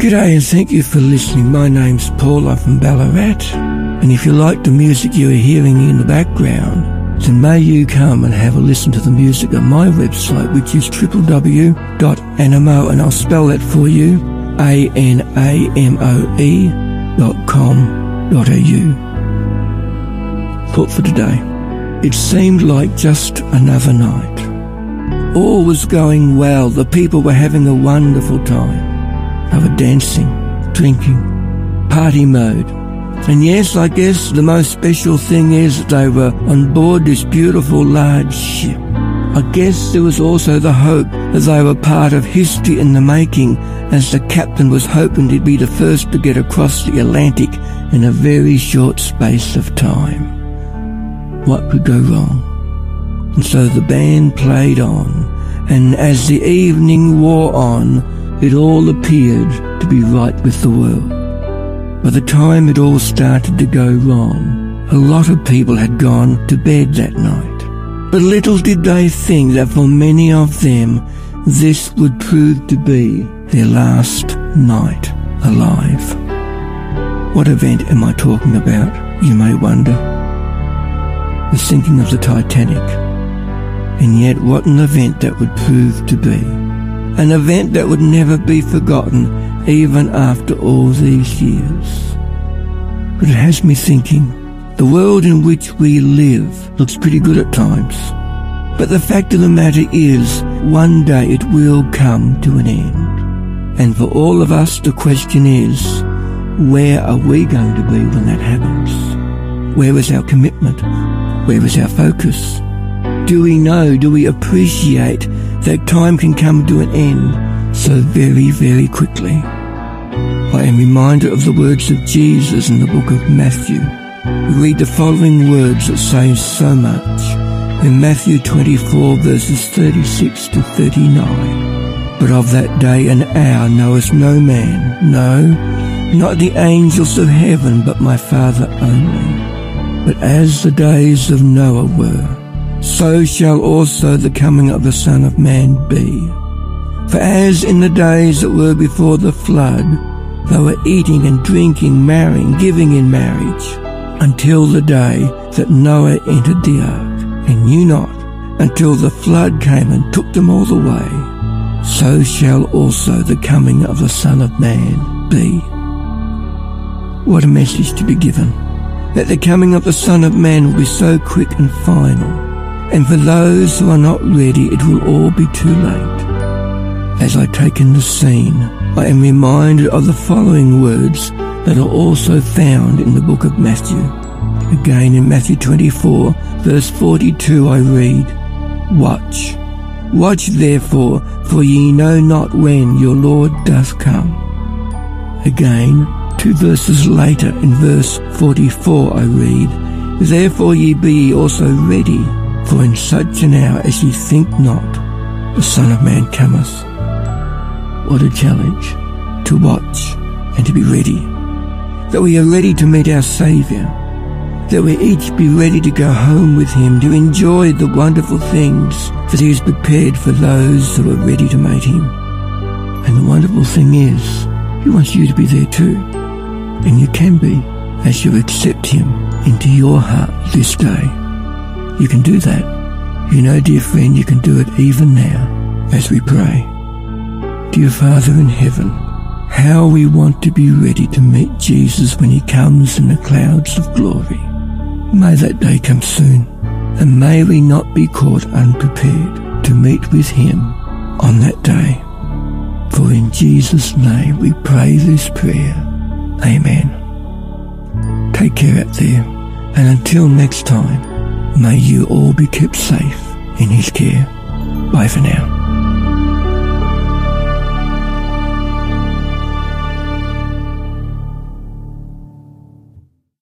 G'day and thank you for listening. My name's Paul. I'm from Ballarat. And if you like the music you are hearing in the background, then may you come and have a listen to the music on my website, which is www.anamoe, and I'll spell that for you, A-N-A-M-O-E dot com dot au. Thought for today. It seemed like just another night. All was going well. The people were having a wonderful time. They were dancing, drinking, party mode. And yes, I guess the most special thing is they were on board this beautiful large ship. I guess there was also the hope that they were part of history in the making as the captain was hoping to be the first to get across the Atlantic in a very short space of time. What could go wrong? And so the band played on, and as the evening wore on, it all appeared to be right with the world. By the time it all started to go wrong, a lot of people had gone to bed that night. But little did they think that for many of them, this would prove to be their last night alive. What event am I talking about, you may wonder? The sinking of the Titanic. And yet what an event that would prove to be an event that would never be forgotten even after all these years. But it has me thinking, the world in which we live looks pretty good at times. But the fact of the matter is, one day it will come to an end. And for all of us, the question is, where are we going to be when that happens? Where is our commitment? Where is our focus? Do we know, do we appreciate that time can come to an end so very, very quickly. I am reminded of the words of Jesus in the book of Matthew. We read the following words that say so much in Matthew 24 verses 36 to 39. But of that day and hour knoweth no man, no, not the angels of heaven, but my Father only. But as the days of Noah were, so shall also the coming of the Son of Man be. For as in the days that were before the flood, they were eating and drinking, marrying, giving in marriage, until the day that Noah entered the ark, and knew not, until the flood came and took them all away, so shall also the coming of the Son of Man be. What a message to be given, that the coming of the Son of Man will be so quick and final and for those who are not ready, it will all be too late. As I take in the scene, I am reminded of the following words that are also found in the book of Matthew. Again in Matthew 24, verse 42, I read, Watch. Watch therefore, for ye know not when your Lord doth come. Again, two verses later, in verse 44, I read, Therefore ye be also ready, for in such an hour as ye think not, the Son of Man cometh. What a challenge to watch and to be ready. That we are ready to meet our Saviour. That we each be ready to go home with Him, to enjoy the wonderful things that He has prepared for those who are ready to meet Him. And the wonderful thing is, He wants you to be there too. And you can be as you accept Him into your heart this day. You can do that. You know, dear friend, you can do it even now as we pray. Dear Father in heaven, how we want to be ready to meet Jesus when he comes in the clouds of glory. May that day come soon, and may we not be caught unprepared to meet with him on that day. For in Jesus' name we pray this prayer. Amen. Take care out there, and until next time, May you all be kept safe in his care. Bye for now.